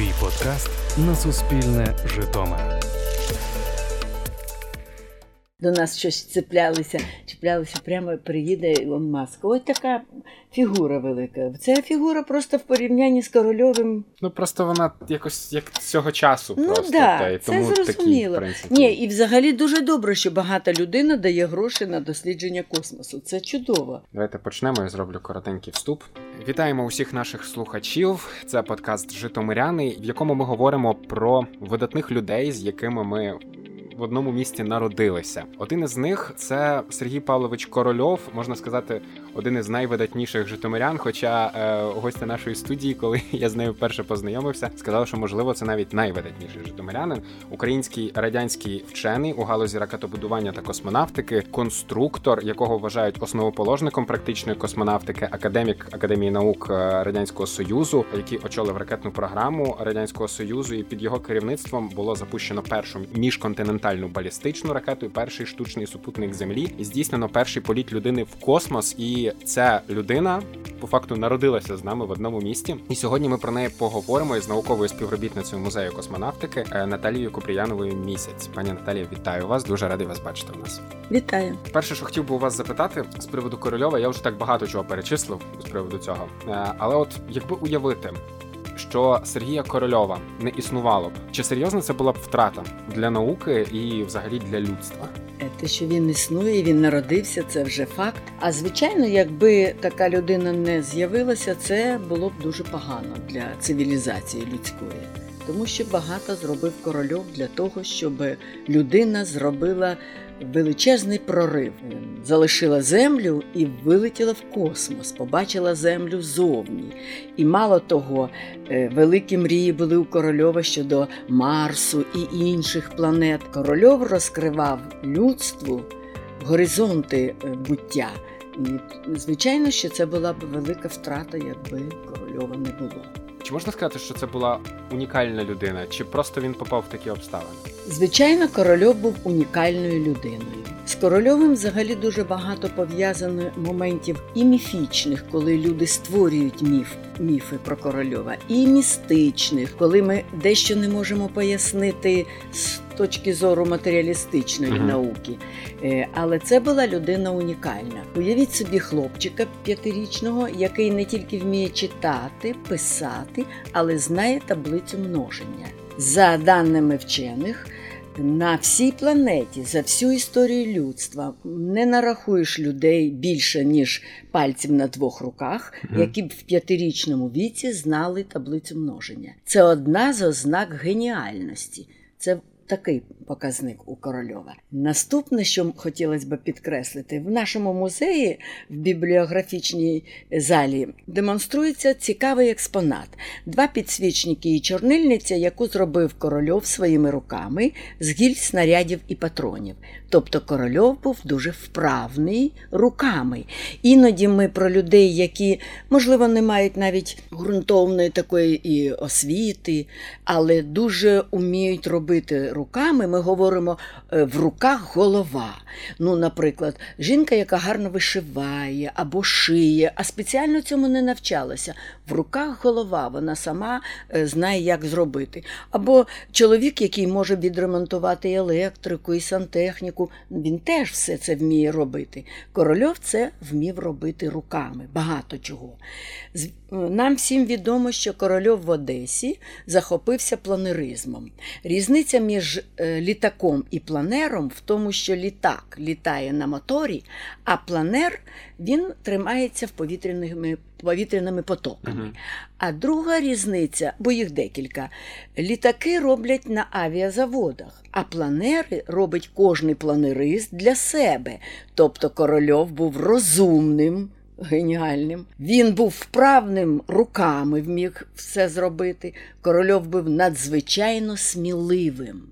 Твій подкаст на Суспільне Житомир. До нас щось цеплялися, чіплялися прямо приїде Ілон Маск. Ось така фігура велика. Ця фігура просто в порівнянні з корольовим. Ну просто вона якось як цього часу. Ну просто, да, та, і це тому зрозуміло. Такі, в. Ні, і взагалі дуже добре, що багата людина дає гроші на дослідження космосу. Це чудово. Давайте почнемо. Я зроблю коротенький вступ. Вітаємо усіх наших слухачів. Це подкаст Житомиряни, в якому ми говоримо про видатних людей, з якими ми. В одному місті народилися. Один із них це Сергій Павлович Корольов, можна сказати, один із найвидатніших житомирян. Хоча е, гостя нашої студії, коли я з нею вперше познайомився, сказав, що можливо це навіть найвидатніший житомирянин, український радянський вчений у галузі ракетобудування та космонавтики, конструктор, якого вважають основоположником практичної космонавтики, академік Академії наук е, радянського союзу, який очолив ракетну програму радянського союзу, і під його керівництвом було запущено першу міжконтинентальну балістичну ракету, і перший штучний супутник землі, і здійснено перший політ людини в космос. І ця людина по факту народилася з нами в одному місті. І сьогодні ми про неї поговоримо із науковою співробітницею музею космонавтики е, Наталією Куприяновою місяць. Пані Наталія, вітаю вас. Дуже радий вас бачити у нас. Вітаю. Перше, що хотів би у вас запитати з приводу Корольова, я вже так багато чого перечислив з приводу цього. Е, Але от якби уявити, що Сергія Корольова не існувало б, чи серйозно це була б втрата для науки і взагалі для людства? Е, Те, що він існує, він народився, це вже факт. А звичайно, якби така людина не з'явилася, це було б дуже погано для цивілізації людської. Тому що багато зробив корольов для того, щоб людина зробила величезний прорив, залишила землю і вилетіла в космос, побачила землю зовні. І мало того, е, великі мрії були у корольова щодо Марсу і інших планет. Корольов розкривав людству горизонти е, буття. І звичайно, що це була б велика втрата, якби корольова не було. Чи можна сказати, що це була унікальна людина, чи просто він попав в такі обставини? Звичайно, корольов був унікальною людиною. З корольовим взагалі дуже багато пов'язано моментів і міфічних, коли люди створюють міф, міфи про корольова, і містичних, коли ми дещо не можемо пояснити з точки зору матеріалістичної Мгм. науки. Е, Але це була людина унікальна. Уявіть собі хлопчика п'ятирічного, який не тільки вміє читати, писати, але знає таблицю множення. За даними вчених, на всій планеті за всю історію людства не нарахуєш людей більше, ніж пальців на двох руках, які б в п'ятирічному віці знали таблицю множення. Це одна з ознак геніальності. Це такий показник у Корольова. Наступне, що хотілося б підкреслити, в нашому музеї в бібліографічній залі демонструється цікавий експонат: два підсвічники і чорнильниця, яку зробив корольов своїми руками з гіль снарядів і патронів. Тобто корольов був дуже вправний руками. Іноді ми про людей, які, можливо, не мають навіть ґрунтовної такої і освіти, але дуже уміють робити руками. Ми говоримо е, в руках голова. Ну, наприклад, жінка, яка гарно вишиває або шиє, а спеціально цьому не навчалася. В руках голова, вона сама е, знає, як зробити. Або чоловік, який може відремонтувати електрику, і сантехніку, він теж все це вміє робити. Корольов це вмів робити руками, багато чого. Нам всім відомо, що корольов в Одесі захопився планеризмом. Різниця між е, літаком і планером в тому, що літак літає на моторі, а планер він тримається в повітряними, повітряними потоками. Мгм. А друга різниця, бо їх декілька, літаки роблять на авіазаводах, а планери робить кожний планерист для себе. Тобто корольов був розумним. Геніальним. Він був вправним руками, вміг все зробити. Корольов був надзвичайно сміливим.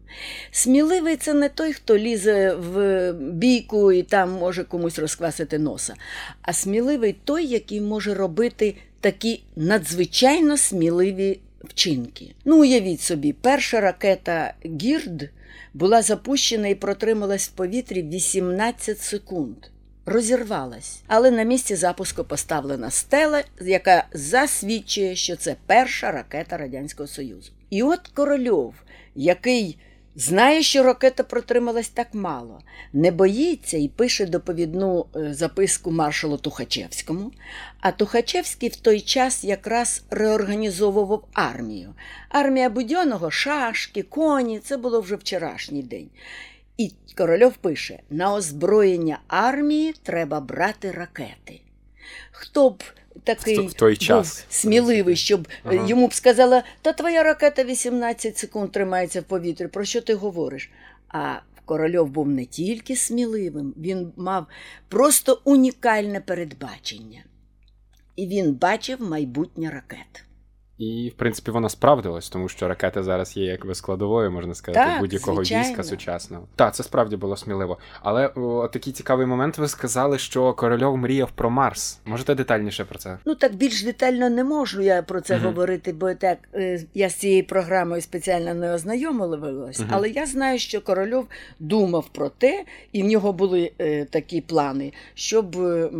Сміливий це не той, хто лізе в бійку і там може комусь розквасити носа, а сміливий той, який може робити такі надзвичайно сміливі вчинки. Ну, уявіть собі, перша ракета Гірд була запущена і протрималась в повітрі 18 секунд. Розірвалась, але на місці запуску поставлена стела, яка засвідчує, що це перша ракета Радянського Союзу. І от Корольов, який знає, що ракета протрималась так мало, не боїться і пише доповідну е, записку маршалу Тухачевському. А Тухачевський в той час якраз реорганізовував армію. Армія Будьоного, шашки, коні це було вже вчорашній день. І Корольов пише: на озброєння армії треба брати ракети. Хто б такий В той час. був сміливий, щоб е, Ага. йому б сказала, та твоя ракета 18 секунд тримається в повітрі, про що ти говориш? А Корольов був не тільки сміливим, він мав просто унікальне передбачення. І він бачив майбутнє ракет. І, в принципі, воно справдилось, тому що ракета зараз є якби складовою, можна сказати, Так, будь-якого звичайно. війська сучасного. Так, це справді було сміливо. Але о, такий цікавий момент. Ви сказали, що Корольов мріяв про Марс. Можете детальніше про це? Ну так більш детально не можу я про це Мгм. говорити, бо так е, я з цією програмою спеціально не ознайомилась. Мгм. Але я знаю, що Корольов думав про те, і в нього були е, такі плани, щоб е,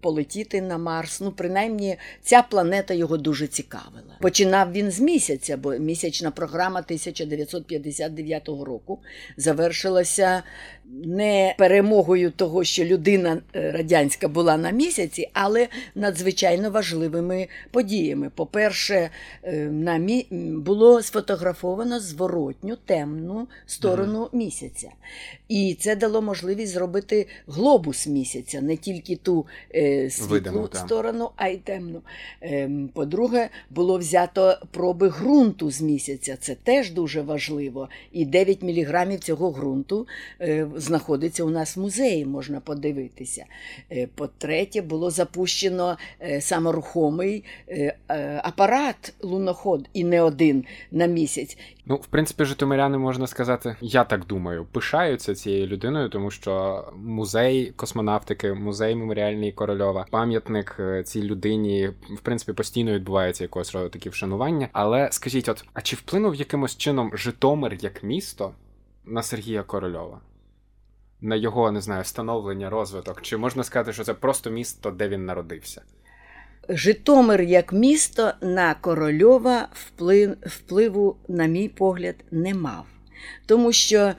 полетіти на Марс. Ну, принаймні, ця планета його дуже цікавила. Починав він з місяця, бо місячна програма 1959 року завершилася не перемогою того, що людина е, радянська була на місяці, але надзвичайно важливими подіями. По-перше, е, на мі... було сфотографовано зворотню темну сторону місяця. І це дало можливість зробити глобус місяця, не тільки ту е, світлу Видиму, так. сторону, а й темну. Ем, По-друге, було взято проби ґрунту з місяця. Це теж дуже важливо. І 9 міліграмів цього ґрунту е, знаходиться у нас в музеї, можна подивитися. Е, По-третє, було запущено е, саморухомий апарат луноход і не один на місяць. Ну, в принципі, житомиряни можна сказати, я так думаю, пишаються цією людиною, тому що музей космонавтики, музей меморіальний Корольова, пам'ятник е, цій людині, в принципі, постійно відбувається якогось роду такі вшанування. Але скажіть, от, а чи вплинув якимось чином Житомир як місто на Сергія Корольова? На його, не знаю, становлення, розвиток? Чи можна сказати, що це просто місто, де він народився? Житомир як місто на Корольова вплив, впливу, на мій погляд, не мав. Тому що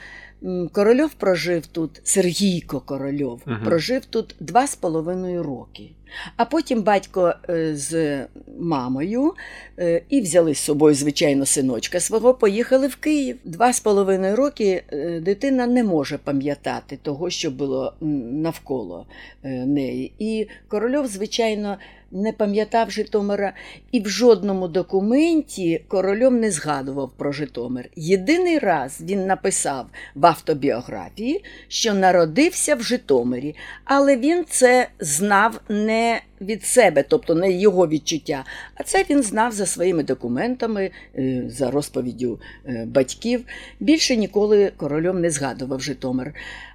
Корольов прожив тут, Сергійко Корольов, Мгм. прожив тут два з половиною роки. А потім батько е, з мамою е, і взяли з собою, звичайно, синочка свого, поїхали в Київ. Два з половиною роки е, дитина не може пам'ятати того, що було навколо неї. І Корольов, звичайно, не пам'ятав Житомира, і в жодному документі Корольов не згадував про Житомир. Єдиний раз він написав в автобіографії, що народився в Житомирі, але він це знав не від себе, тобто не його відчуття, а це він знав за своїми документами, е, за розповіддю е, батьків. Більше ніколи королем не згадував Житомир.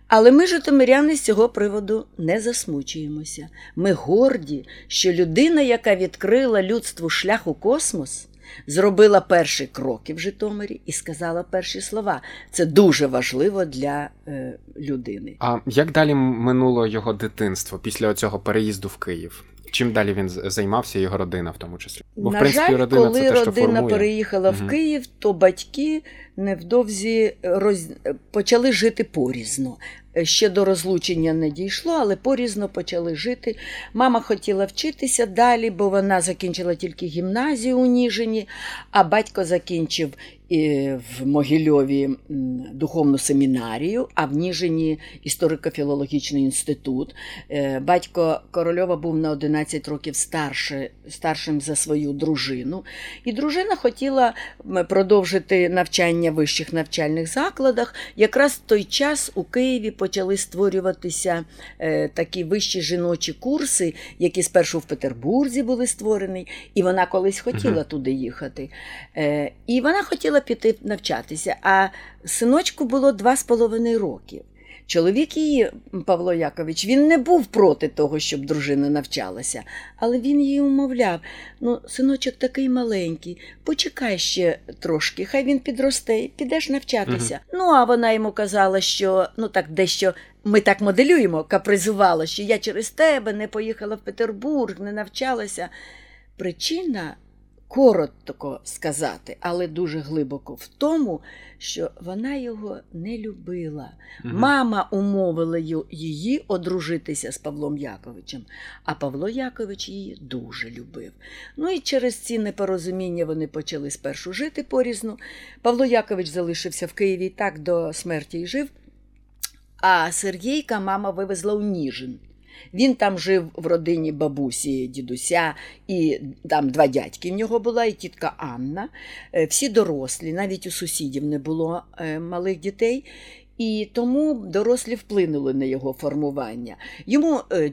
Але ми, житомиряни, з цього приводу не засмучуємося. Ми горді, що людина, яка відкрила людству шлях у космос, зробила перші кроки в Житомирі і сказала перші слова. Це дуже важливо для е, людини. А як далі минуло його дитинство після цього переїзду в Київ? Чим далі він займався, його родина в тому числі? Бо, На в принципі, жаль, родина коли це те, що родина формує. переїхала угу. в Київ, то батьки невдовзі роз... почали жити порізно. Ще до розлучення не дійшло, але порізно почали жити. Мама хотіла вчитися далі, бо вона закінчила тільки гімназію у Ніжині, а батько закінчив е, в Могильові духовну семінарію, а в Ніжині історико-філологічний інститут. Е, Батько Корольова був на 11 років старше, старшим за свою дружину. І дружина хотіла продовжити навчання в вищих навчальних закладах. Якраз в той час у Києві почали створюватися е, такі вищі жіночі курси, які спершу в Петербурзі були створені, і вона колись хотіла угу. туди їхати. Е, і вона хотіла піти навчатися. А синочку було два з половиною роки. Чоловік її, Павло Якович, він не був проти того, щоб дружина навчалася, але він її умовляв: ну, синочок такий маленький, почекай ще трошки, хай він підросте, підеш навчатися. Угу. Ну, а вона йому казала, що ну так дещо ми так моделюємо, капризувала, що я через тебе не поїхала в Петербург, не навчалася. Причина коротко сказати, але дуже глибоко в тому, що вона його не любила. Угу. Мама умовила її одружитися з Павлом Яковичем, а Павло Якович її дуже любив. Ну і через ці непорозуміння вони почали спершу жити порізну. Павло Якович залишився в Києві так до смерті й жив. А Сергійка мама вивезла у Ніжин. Він там жив в родині бабусі, дідуся, і там два дядьки в нього була, і тітка Анна. Е, всі дорослі, навіть у сусідів не було е, малих дітей. І тому дорослі вплинули на його формування. Йому е,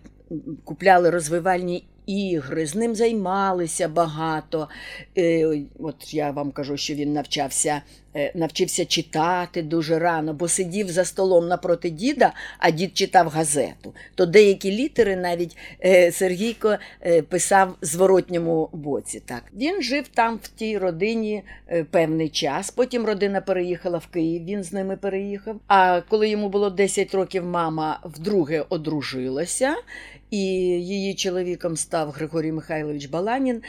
купляли розвивальні ігри, з ним займалися багато. От я вам кажу, що він навчався навчився читати дуже рано, бо сидів за столом напроти діда, а дід читав газету. То деякі літери навіть е, Сергійко е, писав зворотньому боці. Так. Він жив там в тій родині е, певний час. Потім родина переїхала в Київ, він з ними переїхав. А коли йому було 10 років, мама вдруге одружилася і її чоловіком став Григорій Михайлович Баланін,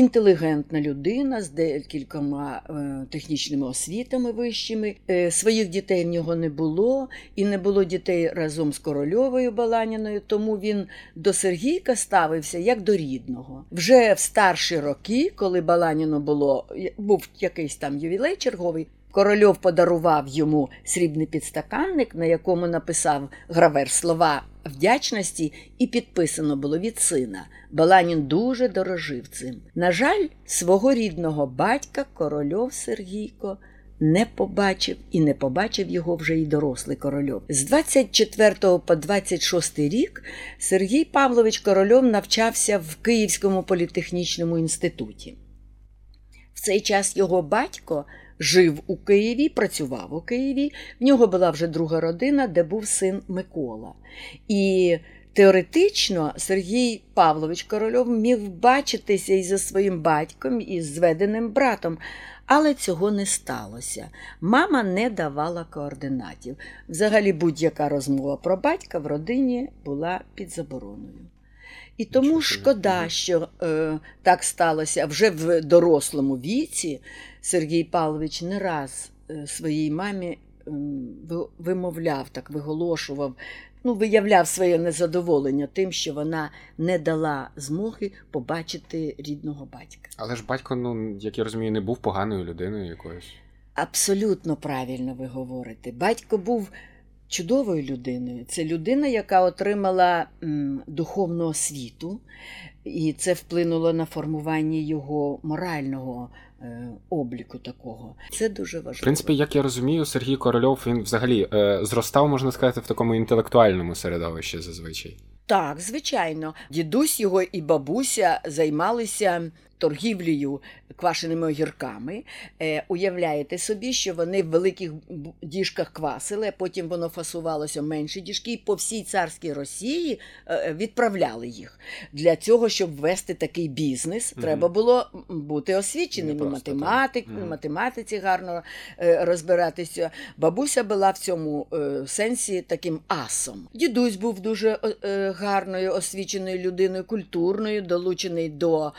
інтелігентна людина з декількома е, технічними освітами вищими. Е, своїх дітей в нього не було, і не було дітей разом з корольовою Баланіною, тому він до Сергійка ставився як до рідного. Вже в старші роки, коли Баланіно було був якийсь там ювілей черговий. Корольов подарував йому срібний підстаканник, на якому написав гравер слова вдячності, і підписано було від сина. Баланін дуже дорожив цим. На жаль, свого рідного батька корольов Сергійко не побачив і не побачив його вже й дорослий корольов. З 24 по 26 рік Сергій Павлович Корольов навчався в Київському політехнічному інституті. В цей час його батько жив у Києві, працював у Києві. В нього була вже друга родина, де був син Микола. І теоретично Сергій Павлович Корольов міг бачитися і за своїм батьком, і зведеним братом. Але цього не сталося. Мама не давала координатів. Взагалі, будь-яка розмова про батька в родині була під забороною. І тому шкода, що е, так сталося вже в дорослому віці. Сергій Павлович не раз е, своїй мамі вимовляв, так виголошував, ну, виявляв своє незадоволення тим, що вона не дала змоги побачити рідного батька. Але ж батько, ну як я розумію, не був поганою людиною якоюсь. Абсолютно правильно ви говорите. Батько був чудовою людиною. Це людина, яка отримала духовну освіту, і це вплинуло на формування його морального е, обліку такого. Це дуже важливо. В принципі, як я розумію, Сергій Корольов він взагалі е, зростав, можна сказати, в такому інтелектуальному середовищі зазвичай. Так, звичайно, дідусь його і бабуся займалися торгівлею квашеними огірками. Е, Уявляєте собі, що вони в великих діжках квасили, а потім воно фасувалося в менші діжки, і по всій царській Росії е, відправляли їх. Для цього, щоб ввести такий бізнес, угу. треба було бути освіченим і математик, угу. математиці гарно е, розбиратися. Бабуся була в цьому е, сенсі таким асом. Дідусь був дуже е, гарною освіченою людиною, культурною, долучений до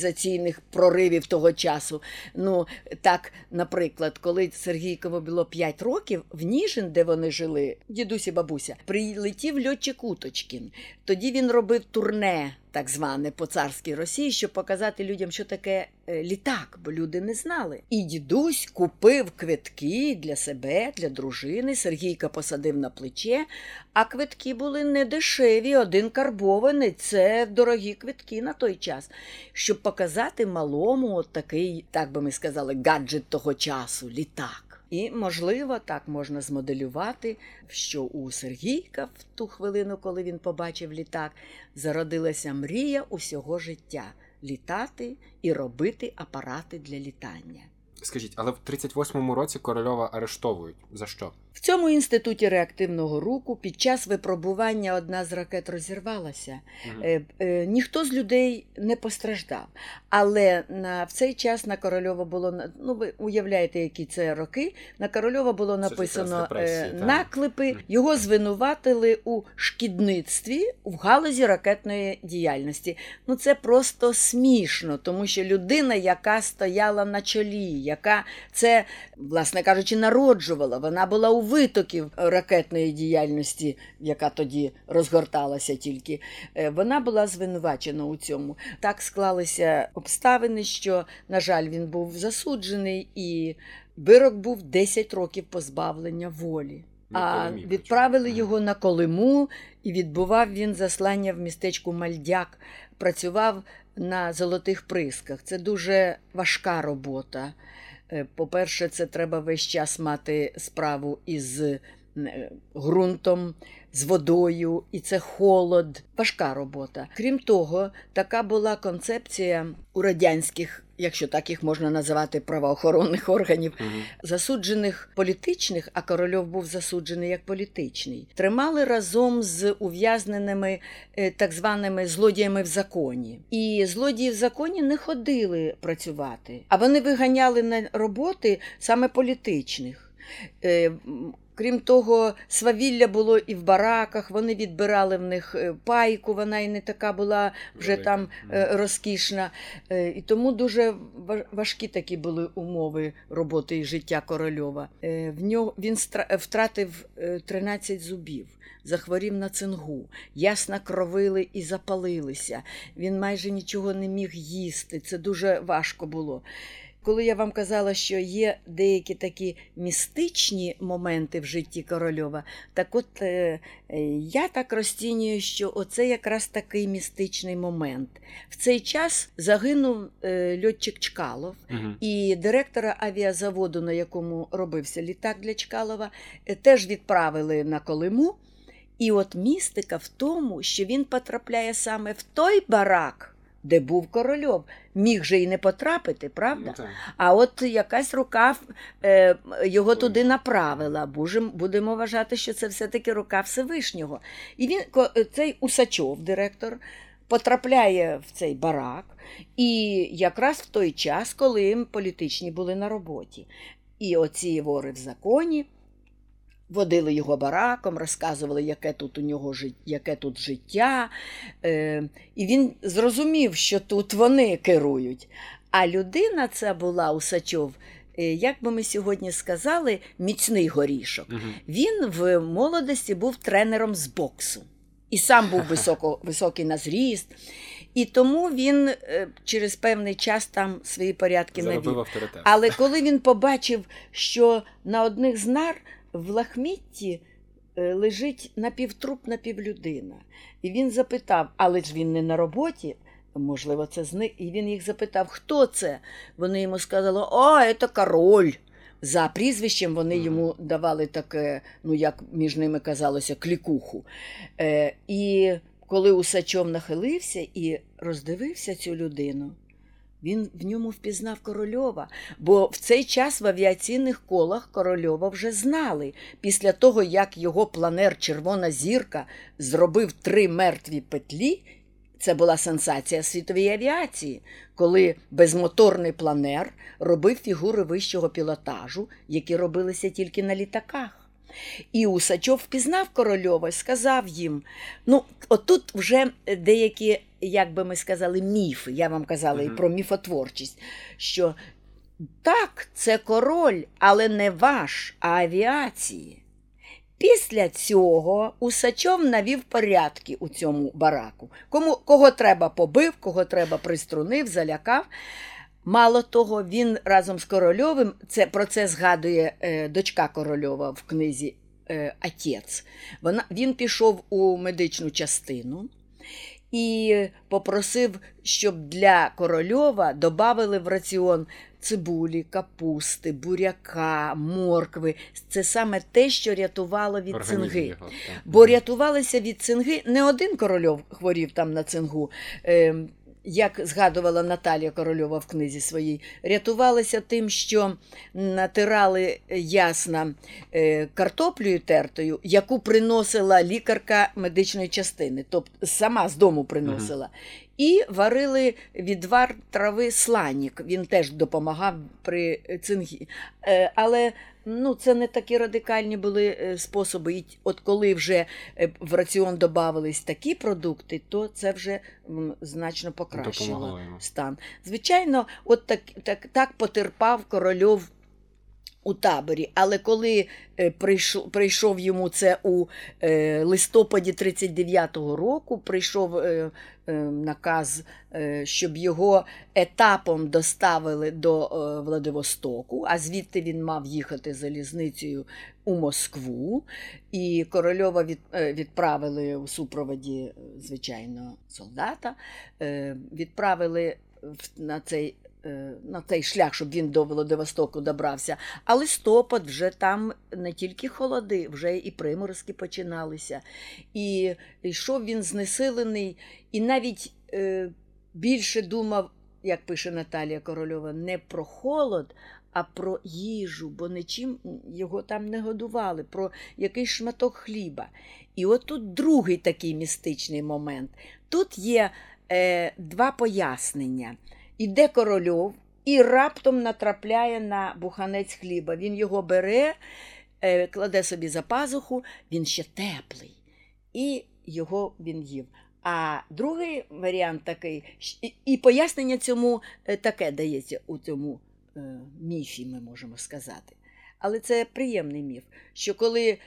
цивілізаційних проривів того часу. Ну, так, наприклад, коли Сергійкову було 5 років, в Ніжин, де вони жили, дідусь і бабуся, прилетів льотчик Уточкін. Тоді він робив турне так зване по царській Росії, щоб показати людям, що таке е, літак, бо люди не знали. І дідусь купив квитки для себе, для дружини. Сергійка посадив на плече, а квитки були не дешеві, один карбований. Це дорогі квитки на той час, щоб показати малому от такий, так би ми сказали, гаджет того часу літак. І, можливо, так можна змоделювати, що у Сергійка в ту хвилину, коли він побачив літак, зародилася мрія усього життя літати і робити апарати для літання. Скажіть, але в 38-му році корольова арештовують. За що? В цьому інституті реактивного руху під час випробування одна з ракет розірвалася. Е, е, ніхто з людей не постраждав. Але на, в цей час на Корольова було ну ви уявляєте, які це роки. На Корольова було написано е, так. наклепи. Його звинуватили у шкідництві в галузі ракетної діяльності. Ну це просто смішно, тому що людина, яка стояла на чолі, яка це, власне кажучи, народжувала, вона була у витоків ракетної діяльності, яка тоді розгорталася тільки. Е, Вона була звинувачена у цьому. Так склалися обставини, що, на жаль, він був засуджений, і вирок був 10 років позбавлення волі. А відправили його на Колиму, і відбував він заслання в містечку Мальдяк. Працював на золотих присках. Це дуже важка робота. Е, По-перше, це треба весь час мати справу із е, ґрунтом, з водою, і це холод. Важка робота. Крім того, така була концепція у радянських, якщо так їх можна називати, правоохоронних органів, Мгм. засуджених політичних, а Корольов був засуджений як політичний, тримали разом з ув'язненими е, так званими злодіями в законі. І злодії в законі не ходили працювати, а вони виганяли на роботи саме політичних. Крім того, свавілля було і в бараках, вони відбирали в них е, пайку, вона і не така була вже Велика. там е, розкішна. Е, І тому дуже важкі такі були умови роботи і життя Корольова. В нього він втратив е, 13 зубів. Захворів на цингу, ясна кровили і запалилися. Він майже нічого не міг їсти. Це дуже важко було. Коли я вам казала, що є деякі такі містичні моменти в житті Корольова, так от е, е, я так розцінюю, що оце якраз такий містичний момент. В цей час загинув е, льотчик Чкалов, Мгм. і директора авіазаводу, на якому робився літак для Чкалова, е, теж відправили на Колиму. І от містика в тому, що він потрапляє саме в той барак, де був корольов. Міг же і не потрапити, правда? Ну. А от якась рука е, його туди направила. Будем, будемо вважати, що це все-таки рука Всевишнього. І він, ко- цей Усачов, директор, потрапляє в цей барак, і якраз в той час, коли політичні були на роботі. І оці вори в законі водили його бараком, розказували, яке тут у нього яке тут життя. Е, і він зрозумів, що тут вони керують. А людина ця була Усачов, е, як би ми сьогодні сказали, міцний горішок. Мгм. Він в молодості був тренером з боксу і сам був високо, високий на зріст. І тому він е, через певний час там свої порядки навів. Але коли він побачив, що на одних з нар в лахмітті е, лежить напівтруп, напівлюдина, і він запитав, але ж він не на роботі. Можливо, це зник. І він їх запитав, хто це? Вони йому сказали, о, це король. За прізвищем вони йому давали таке, ну як між ними казалося, клікуху. Е, і коли Усачов нахилився і роздивився цю людину, він в ньому впізнав Корольова, бо в цей час в авіаційних колах Корольова вже знали. Після того, як його планер Червона зірка зробив три мертві петлі, це була сенсація світової авіації, коли безмоторний планер робив фігури вищого пілотажу, які робилися тільки на літаках. І Усачов впізнав Корольова сказав їм: ну, отут вже деякі, як би ми сказали, міфи. Я вам казала і про міфотворчість, що так, це король, але не ваш, а авіації. Після цього Усачов навів порядки у цьому бараку. Кому, кого треба побив, кого треба приструнив, залякав. Мало того, він разом з Корольовим, це, про це згадує е, дочка Корольова в книзі е, Отець. Вона, він пішов у медичну частину і попросив, щоб для Корольова додали в раціон цибулі, капусти, буряка, моркви. Це саме те, що рятувало від Організм цинги. його. Бо рятувалися від цинги. Не один корольов хворів там на цингу. Е, як згадувала Наталія Корольова в книзі своїй, рятувалися тим, що натирали ясна е, картоплею тертою, яку приносила лікарка медичної частини, тобто сама з дому приносила. І варили відвар трави сланік. Він теж допомагав при цингі. Е, Але ну, це не такі радикальні були е, способи. І от коли вже е, в раціон додавались такі продукти, то це вже значно покращило стан. Звичайно, от так, так, так потерпав корольов. У таборі, але коли е, прийшов, прийшов йому це у е, листопаді 39-го року, прийшов е, наказ, щоб його етапом доставили до Владивостоку, а звідти він мав їхати залізницею у Москву. І Корольова від, відправили у супроводі, звичайно, солдата, відправили в- на цей на цей шлях, щоб він до Владивостоку добрався. А листопад вже там не тільки холоди, вже і приморозки починалися. І йшов він знесилений, і навіть е, більше думав, як пише Наталія Корольова, не про холод. А про їжу, бо нічим його там не годували, про якийсь шматок хліба. І от тут другий такий містичний момент. Тут є е, два пояснення. Іде корольов і раптом натрапляє на буханець хліба. Він його бере, е, кладе собі за пазуху, він ще теплий, і його він їв. А другий варіант такий, і- пояснення цьому е, таке дається у цьому е, міфі, ми можемо сказати. Але це приємний міф, що коли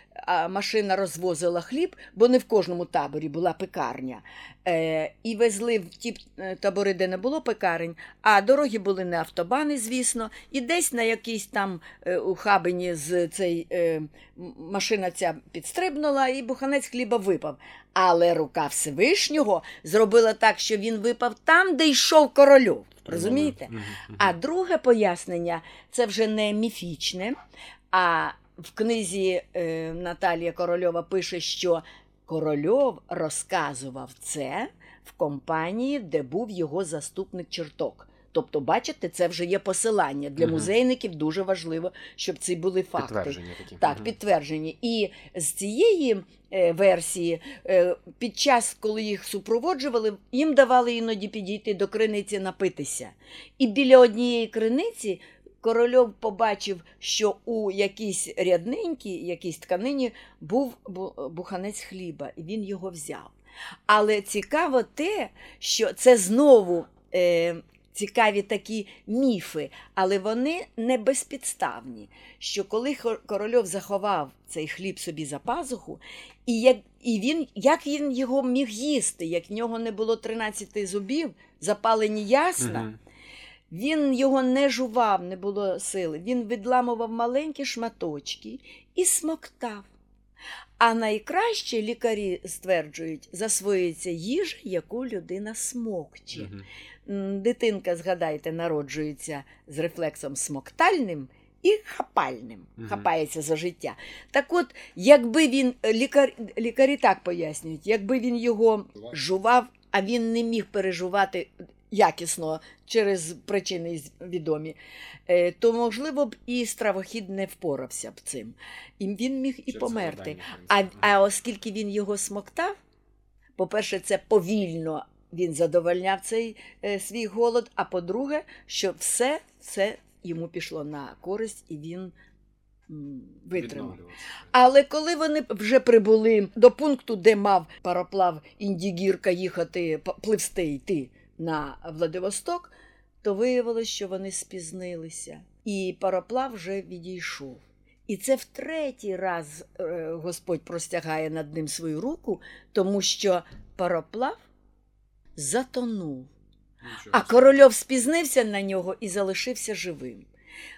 машина розвозила хліб, бо не в кожному таборі була пекарня, е, і везли в ті е, табори, де не було пекарень, а дороги були не автобани, звісно, і десь на якійсь там е, у хабині з цей машина ця підстрибнула, і буханець хліба випав. Але рука Всевишнього зробила так, що він випав там, де йшов корольов. Розумієте? А друге пояснення це вже не міфічне. А в книзі е, Наталія Корольова пише, що Корольов розказував це в компанії, де був його заступник черток. Тобто, бачите, це вже є посилання. Для музейників дуже важливо, щоб ці були факти. Підтвердження такі. Так, підтверджені. І з цієї версії, е, під час, коли їх супроводжували, їм давали іноді підійти до криниці напитися. І біля однієї криниці корольов побачив, що у якійсь рядненькій, якійсь тканині був буханець хліба, і він його взяв. Але цікаво те, що це знову. Е, Цікаві такі міфи, але вони не безпідставні. Що коли корольов заховав цей хліб собі за пазуху, і як, і він, як він його міг їсти, як в нього не було 13 зубів, запалені ясна, він його не жував, не було сили. Він відламував маленькі шматочки і смоктав. А найкраще лікарі стверджують, засвоюється їжа, яку людина смокче. Дитинка, згадайте, народжується з рефлексом смоктальним і хапальним, хапається за життя. Так от, якби він, лікар, лікарі так пояснюють, якби він його жував, а він не міг пережувати якісно через причини відомі, е, то, можливо б і стравохід не впорався б цим. І він міг і Через померти. А, а оскільки він його смоктав, по-перше, це повільно він задовольняв цей е, свій голод. А по-друге, що все це йому пішло на користь і він м, витримав. Але коли вони вже прибули до пункту, де мав пароплав Індігірка їхати пливсти йти на Владивосток, то виявилось, що вони спізнилися, і пароплав вже відійшов. І це в третій раз е, Господь простягає над ним свою руку, тому що пароплав затонув. А корольов спізнився на нього і залишився живим.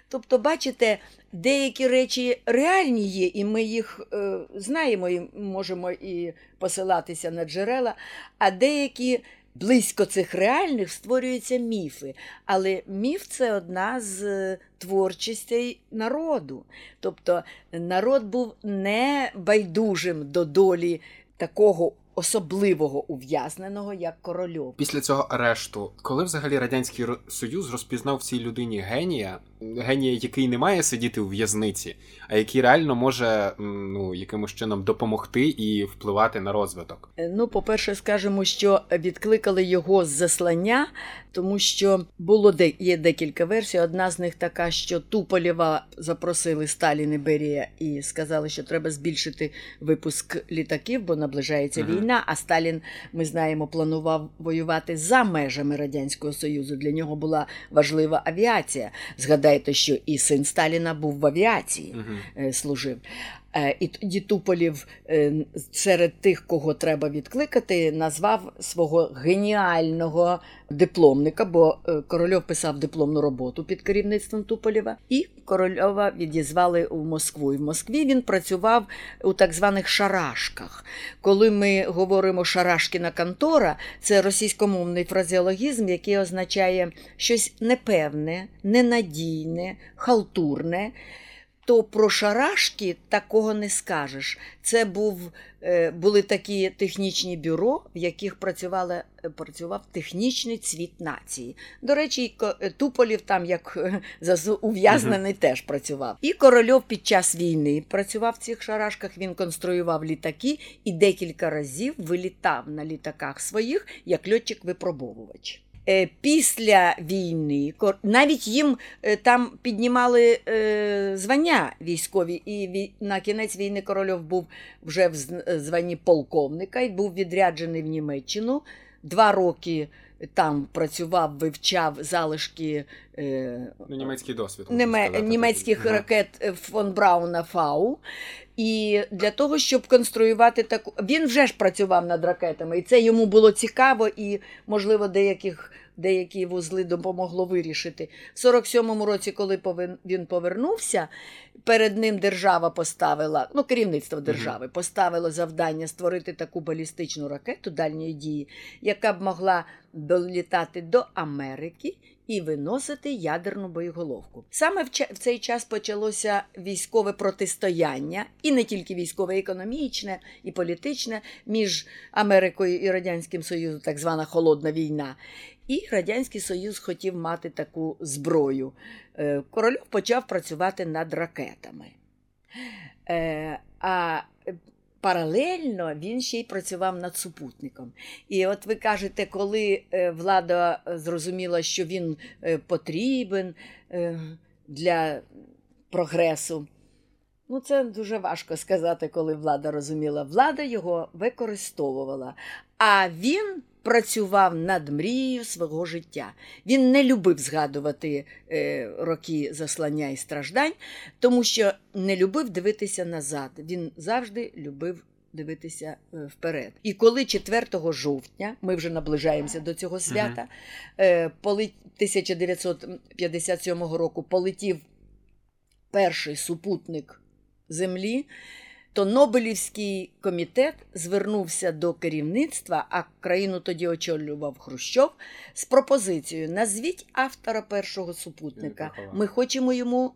Тобто, бачите, деякі речі реальні є, і ми їх е, знаємо, і можемо і посилатися на джерела, а деякі близько цих реальних створюються міфи. Але міф це одна з е, творчостей народу. Тобто народ був не байдужим до долі такого особливого ув'язненого як корольов. Після цього арешту, коли взагалі радянський союз розпізнав в цій людині генія, генія, який не має сидіти у в'язниці, а який реально може ну якимось чином допомогти і впливати на розвиток. Е, ну, по-перше, скажемо, що відкликали його з заслання, тому що було де є декілька версій. Одна з них така, що Туполєва запросили Сталін і Берія і сказали, що треба збільшити випуск літаків, бо наближається uh-huh. Війна. А Сталін, ми знаємо, планував воювати за межами радянського союзу. Для нього була важлива авіація. Згадайте, що і син Сталіна був в авіації, uh-huh. служив. Е, і тоді Туполів е, серед тих, кого треба відкликати, назвав свого геніального дипломника, бо е, Корольов писав дипломну роботу під керівництвом Туполєва, і Корольова відізвали в Москву. І в Москві він працював у так званих шарашках. Коли ми говоримо шарашкіна контора, це російськомовний фразеологізм, який означає щось непевне, ненадійне, халтурне то про шарашки такого не скажеш. Це був, е, були такі технічні бюро, в яких працювали, е, працював технічний цвіт нації. До речі, е, Туполів там, як ув'язнений, uh теж працював. І Корольов під час війни працював в цих шарашках, він конструював літаки і декілька разів вилітав на літаках своїх як льотчик-випробовувач. Е, після війни навіть їм е, там піднімали е, звання військові, і на кінець війни корольов був вже в званні полковника і був відряджений в Німеччину. Два роки там працював, вивчав залишки ну, німецький досвід неме, німецьких так. ракет фон Брауна Фау. І для того, щоб конструювати таку. Він вже ж працював над ракетами, і це йому було цікаво, і, можливо, деяких, деякі вузли допомогло вирішити. В 47-му році, коли він повернувся, перед ним держава поставила, ну, керівництво держави поставило завдання створити таку балістичну ракету дальньої дії, яка б могла долітати до Америки і виносити ядерну боєголовку. Саме в цей час почалося військове протистояння, і не тільки військове, економічне і політичне між Америкою і Радянським Союзом, так звана Холодна війна. І Радянський Союз хотів мати таку зброю. Е, Корольов почав працювати над ракетами. Е, а паралельно він ще й працював над супутником. І от ви кажете, коли е, влада зрозуміла, що він е, потрібен е, для прогресу. Ну, це дуже важко сказати, коли влада розуміла. Влада його використовувала, а він працював над мрією свого життя. Він не любив згадувати е, роки заслання і страждань, тому що не любив дивитися назад. Він завжди любив. Дивитися е, вперед. І коли 4 жовтня, ми вже наближаємося до цього свята, е, 1957 року полетів перший супутник Землі, то Нобелівський комітет звернувся до керівництва, а країну тоді очолював Хрущов, з пропозицією: назвіть автора першого супутника. Ми хочемо йому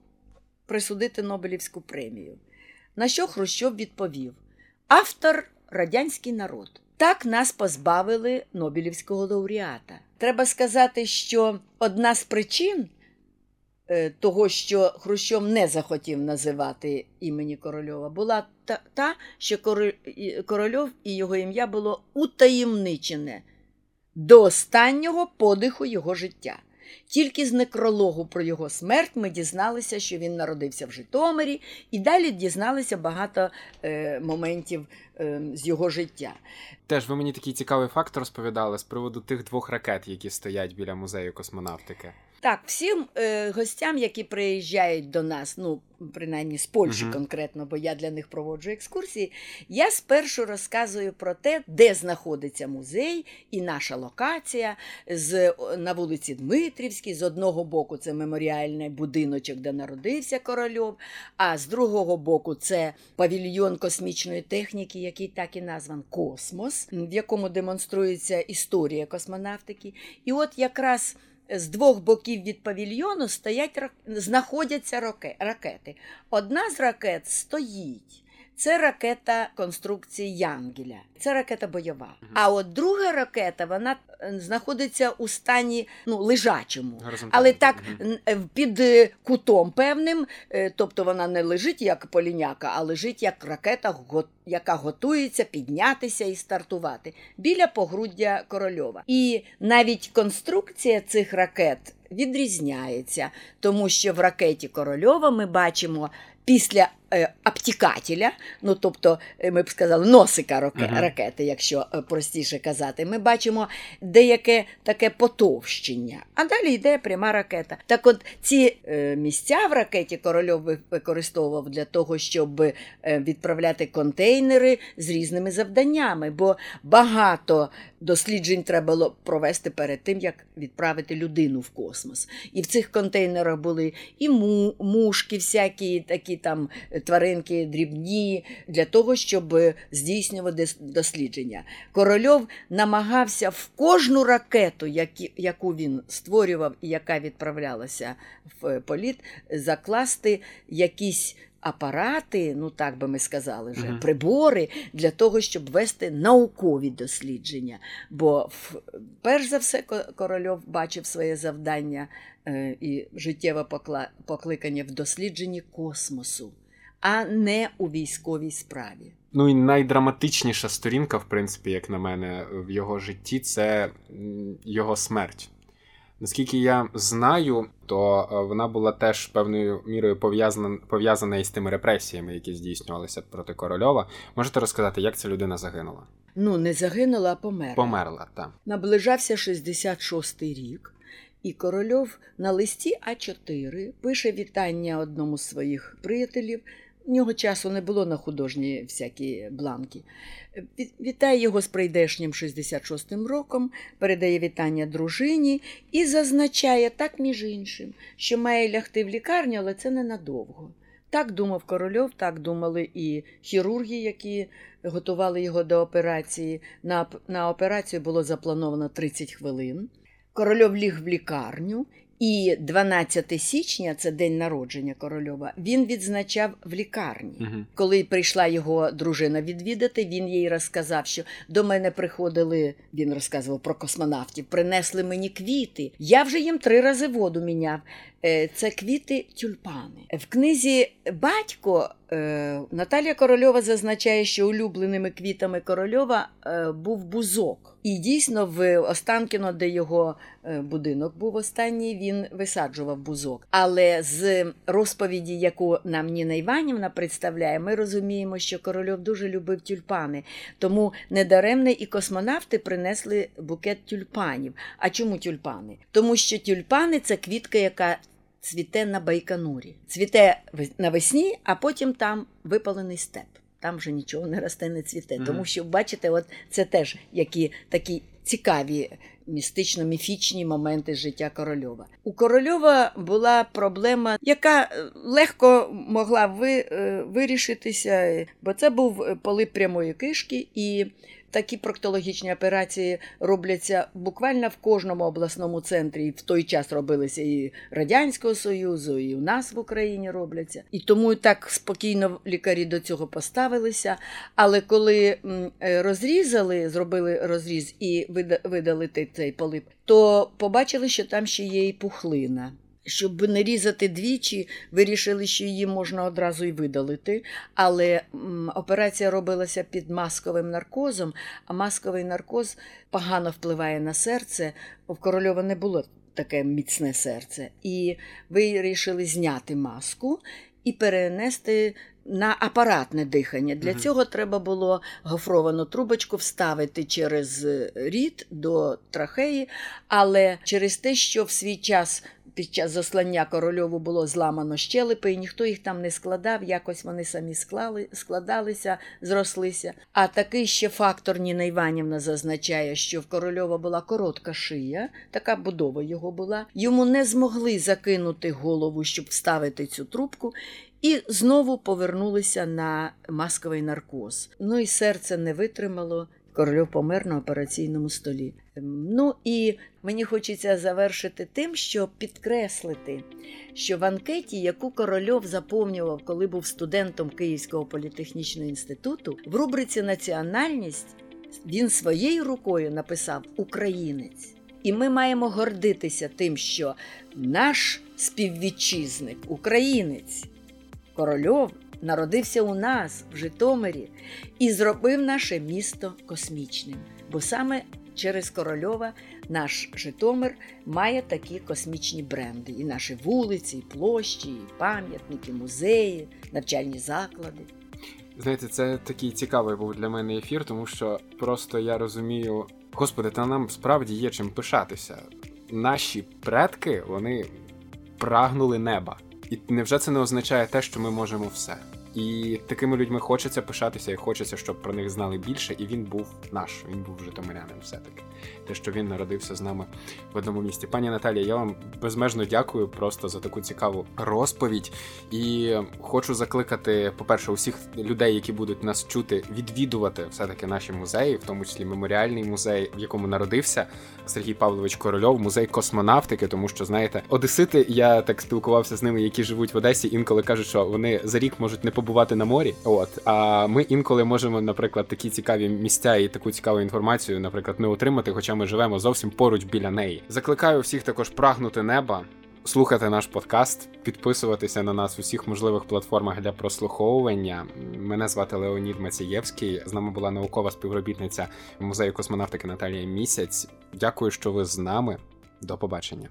присудити Нобелівську премію. На що Хрущов відповів: автор радянський народ. Так нас позбавили Нобелівського лауреата. Треба сказати, що одна з причин. Е, того, що Хрущов не захотів називати імені Корольова, була та, що Корольов і його ім'я було утаємничене до останнього подиху його життя. Тільки з некрологу про його смерть ми дізналися, що він народився в Житомирі, і далі дізналися багато е, моментів е, з його життя. Теж ви мені такий цікавий факт розповідали з приводу тих двох ракет, які стоять біля музею космонавтики. Так, всім е, гостям, які приїжджають до нас, ну принаймні з Польщі uh-huh. конкретно, бо я для них проводжу екскурсії. Я спершу розказую про те, де знаходиться музей і наша локація з, на вулиці Дмитрівській. З одного боку, це меморіальний будиночок, де народився корольов, а з другого боку, це павільйон космічної техніки, який так і назван Космос, в якому демонструється історія космонавтики. І от якраз з двох боків від павільйону стоять, знаходяться ракети. Одна з ракет стоїть. Це ракета конструкції Янгеля. Це ракета бойова. А от друга ракета вона е, знаходиться у стані ну, лежачому. Але так е, під е, кутом певним, тобто вона не лежить як поліняка, а лежить як ракета, яка готується піднятися і стартувати біля погруддя Корольова. І навіть конструкція цих ракет відрізняється, тому що в ракеті Корольова ми бачимо після е, обтікателя, ну тобто, е, ми б сказали, носика ракети, якщо е, простіше казати, ми бачимо деяке таке потовщення, а далі йде пряма ракета. Так от ці е, місця в ракеті Корольов використовував для того, щоб е, відправляти контейнери з різними завданнями, бо багато досліджень треба було провести перед тим, як відправити людину в космос. І в цих контейнерах були і мушки, всякі такі там е, тваринки дрібні, для того, щоб е, здійснювати дослідження. Корольов намагався в кожну ракету, яку він створював і яка відправлялася в е, політ, закласти якісь. Апарати, ну так би ми сказали вже, Мгм. прибори для того, щоб вести наукові дослідження. Бо перш за все Корольов бачив своє завдання е, і життєве покликання в дослідженні космосу, а не у військовій справі. Ну і найдраматичніша сторінка, в принципі, як на мене, в його житті це його смерть. Наскільки я знаю, то е, вона була теж певною мірою пов'язана, пов'язана із тими репресіями, які здійснювалися проти корольова. Можете розказати, як ця людина загинула? Ну, не загинула, а померла. Померла, так. Наближався 66-й рік, і Корольов на листі А4 пише вітання одному з своїх приятелів. В нього часу не було на художні всякі бланки. Вітає його з прийдешнім 66-м роком, передає вітання дружині і зазначає, так між іншим, що має лягти в лікарню, але це ненадовго. Так думав Корольов, так думали і хірурги, які готували його до операції. На, на операцію було заплановано 30 хвилин. Корольов ліг в лікарню, і 12 січня, це день народження Корольова, він відзначав в лікарні. Угу. Коли прийшла його дружина відвідати, він їй розказав, що до мене приходили, він розказував про космонавтів, принесли мені квіти. Я вже їм три рази воду міняв. Е, Це квіти тюльпани. В книзі Батько е, Наталія Корольова зазначає, що улюбленими квітами Корольова е, був бузок. І дійсно в Останкіно, де його е, будинок був останній, він висаджував бузок. Але з розповіді, яку нам Ніна Іванівна представляє, ми розуміємо, що Корольов дуже любив тюльпани. Тому недаремне і космонавти принесли букет тюльпанів. А чому тюльпани? Тому що тюльпани це квітка, яка цвіте на Байконурі. Цвіте навесні, а потім там випалений степ. Там вже нічого не росте, не цвіте. Мгм. Тому що, бачите, от це теж які такі цікаві містично-міфічні моменти життя Корольова. У Корольова була проблема, яка е, легко могла ви, е, вирішитися, бо це був е, полип прямої кишки, і такі проктологічні операції робляться буквально в кожному обласному центрі. І в той час робилися і Радянського Союзу, і у нас в Україні робляться. І тому так спокійно лікарі до цього поставилися. Але коли е, розрізали, зробили розріз і вида- видали цей полип, то побачили, що там ще є і пухлина. Щоб не різати двічі, вирішили, що її можна одразу й видалити. Але операція робилася під масковим наркозом, а масковий наркоз погано впливає на серце. В Корольова не було таке міцне серце. І вирішили зняти маску і перенести на апаратне дихання. Для Мгм. цього треба було гофровану трубочку вставити через рід до трахеї, але через те, що в свій час. Під час заслання корольову було зламано щелепи, і ніхто їх там не складав, якось вони самі склали, складалися, зрослися. А такий ще фактор Ніна Іванівна зазначає, що в корольова була коротка шия, така будова його була. Йому не змогли закинути голову, щоб вставити цю трубку, і знову повернулися на масковий наркоз. Ну і серце не витримало. Корольов помер на операційному столі. Ну і мені хочеться завершити тим, що підкреслити, що в анкеті, яку Корольов заповнював, коли був студентом Київського політехнічного інституту, в рубриці Національність він своєю рукою написав Українець. І ми маємо гордитися тим, що наш співвітчизник, українець Корольов, народився у нас в Житомирі і зробив наше місто космічним. Бо саме через Корольова наш Житомир має такі космічні бренди: і наші вулиці, і площі, і пам'ятники, музеї, навчальні заклади. Знаєте, це такий цікавий був для мене ефір, тому що просто я розумію, господи, та нам справді є чим пишатися. Наші предки вони прагнули неба. І невже це не означає те, що ми можемо все? І такими людьми хочеться пишатися, і хочеться, щоб про них знали більше. І він був наш, він був житомирянин, все-таки. Те, що він народився з нами в одному місті. Пані Наталія, я вам безмежно дякую просто за таку цікаву розповідь. І хочу закликати, по-перше, усіх людей, які будуть нас чути, відвідувати все-таки наші музеї, в тому числі меморіальний музей, в якому народився Сергій Павлович Корольов, музей космонавтики, тому що знаєте, Одесити, я так спілкувався з ними, які живуть в Одесі, інколи кажуть, що вони за рік можуть не побувати на морі. От а ми інколи можемо, наприклад, такі цікаві місця і таку цікаву інформацію, наприклад, не отримати, хоча ми живемо зовсім поруч біля неї. Закликаю всіх також прагнути неба. Слухати наш подкаст, підписуватися на нас у всіх можливих платформах для прослуховування. Мене звати Леонід Мацієвський. З нами була наукова співробітниця музею космонавтики Наталія Місяць. Дякую, що ви з нами. До побачення.